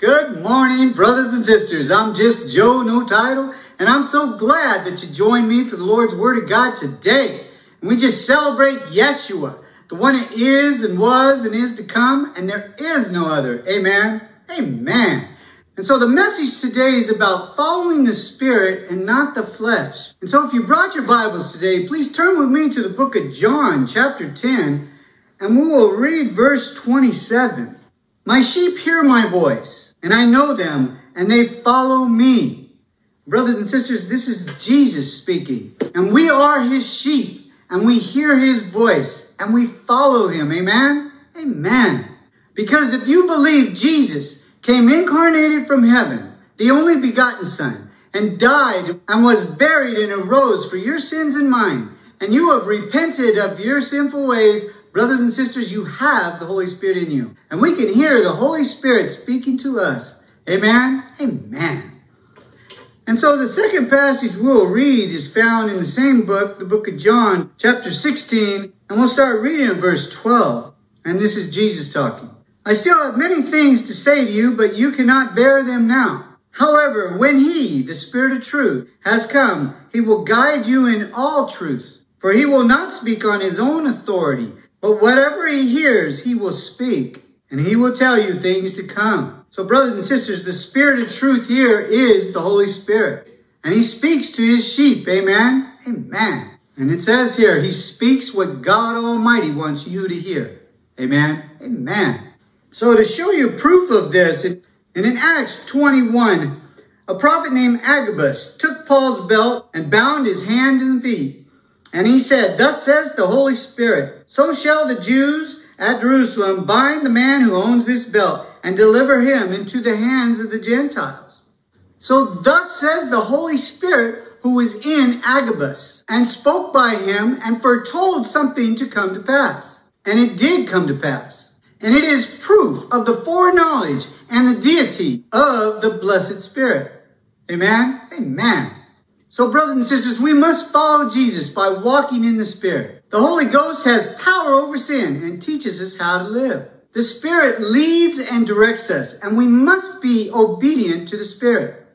Good morning, brothers and sisters. I'm just Joe, no title, and I'm so glad that you joined me for the Lord's Word of God today. And we just celebrate Yeshua, the one that is and was and is to come, and there is no other. Amen. Amen. And so the message today is about following the Spirit and not the flesh. And so if you brought your Bibles today, please turn with me to the book of John, chapter 10, and we will read verse 27. My sheep hear my voice and I know them, and they follow me. Brothers and sisters, this is Jesus speaking, and we are his sheep, and we hear his voice, and we follow him. Amen? Amen. Because if you believe Jesus came incarnated from heaven, the only begotten Son, and died and was buried and arose for your sins and mine, and you have repented of your sinful ways, Brothers and sisters, you have the Holy Spirit in you. And we can hear the Holy Spirit speaking to us. Amen? Amen. And so the second passage we'll read is found in the same book, the book of John, chapter 16, and we'll start reading in verse 12. And this is Jesus talking. I still have many things to say to you, but you cannot bear them now. However, when he, the Spirit of truth, has come, he will guide you in all truth. For he will not speak on his own authority, but whatever he hears, he will speak, and he will tell you things to come. So, brothers and sisters, the Spirit of truth here is the Holy Spirit. And he speaks to his sheep. Amen? Amen. And it says here, he speaks what God Almighty wants you to hear. Amen? Amen. So, to show you proof of this, and in Acts 21, a prophet named Agabus took Paul's belt and bound his hands and feet. And he said, Thus says the Holy Spirit, so shall the Jews at Jerusalem bind the man who owns this belt and deliver him into the hands of the Gentiles. So thus says the Holy Spirit who was in Agabus and spoke by him and foretold something to come to pass. And it did come to pass. And it is proof of the foreknowledge and the deity of the blessed Spirit. Amen? Amen. So, brothers and sisters, we must follow Jesus by walking in the Spirit. The Holy Ghost has power over sin and teaches us how to live. The Spirit leads and directs us, and we must be obedient to the Spirit.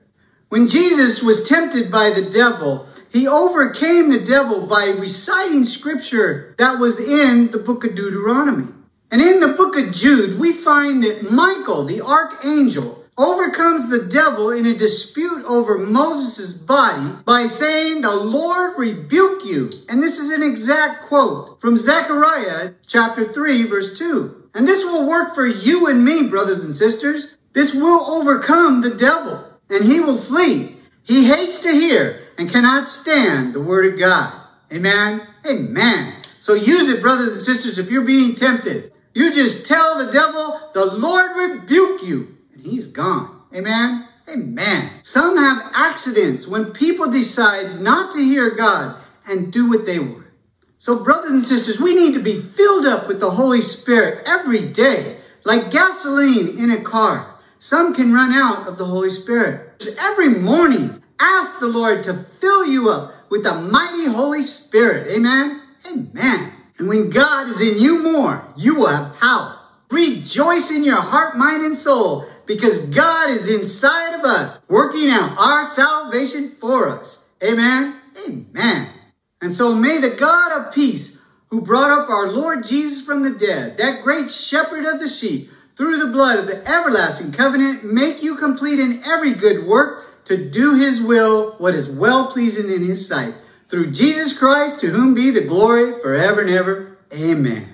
When Jesus was tempted by the devil, he overcame the devil by reciting scripture that was in the book of Deuteronomy. And in the book of Jude, we find that Michael, the archangel, overcomes the devil in a dispute over Moses' body by saying, The Lord rebuke you. And this is an exact quote from Zechariah chapter 3, verse 2. And this will work for you and me, brothers and sisters. This will overcome the devil, and he will flee. He hates to hear and cannot stand the word of God. Amen. Amen. So use it, brothers and sisters, if you're being tempted. You just tell the devil, the Lord rebuke you he's gone. Amen? Amen. Some have accidents when people decide not to hear God and do what they want. So, brothers and sisters, we need to be filled up with the Holy Spirit every day, like gasoline in a car. Some can run out of the Holy Spirit. Every morning, ask the Lord to fill you up with the mighty Holy Spirit. Amen? Amen. And when God is in you more, you will have power. Rejoice in your heart, mind, and soul because God is inside of us, working out our salvation for us. Amen. Amen. And so may the God of peace, who brought up our Lord Jesus from the dead, that great shepherd of the sheep, through the blood of the everlasting covenant, make you complete in every good work to do his will, what is well pleasing in his sight. Through Jesus Christ, to whom be the glory forever and ever. Amen.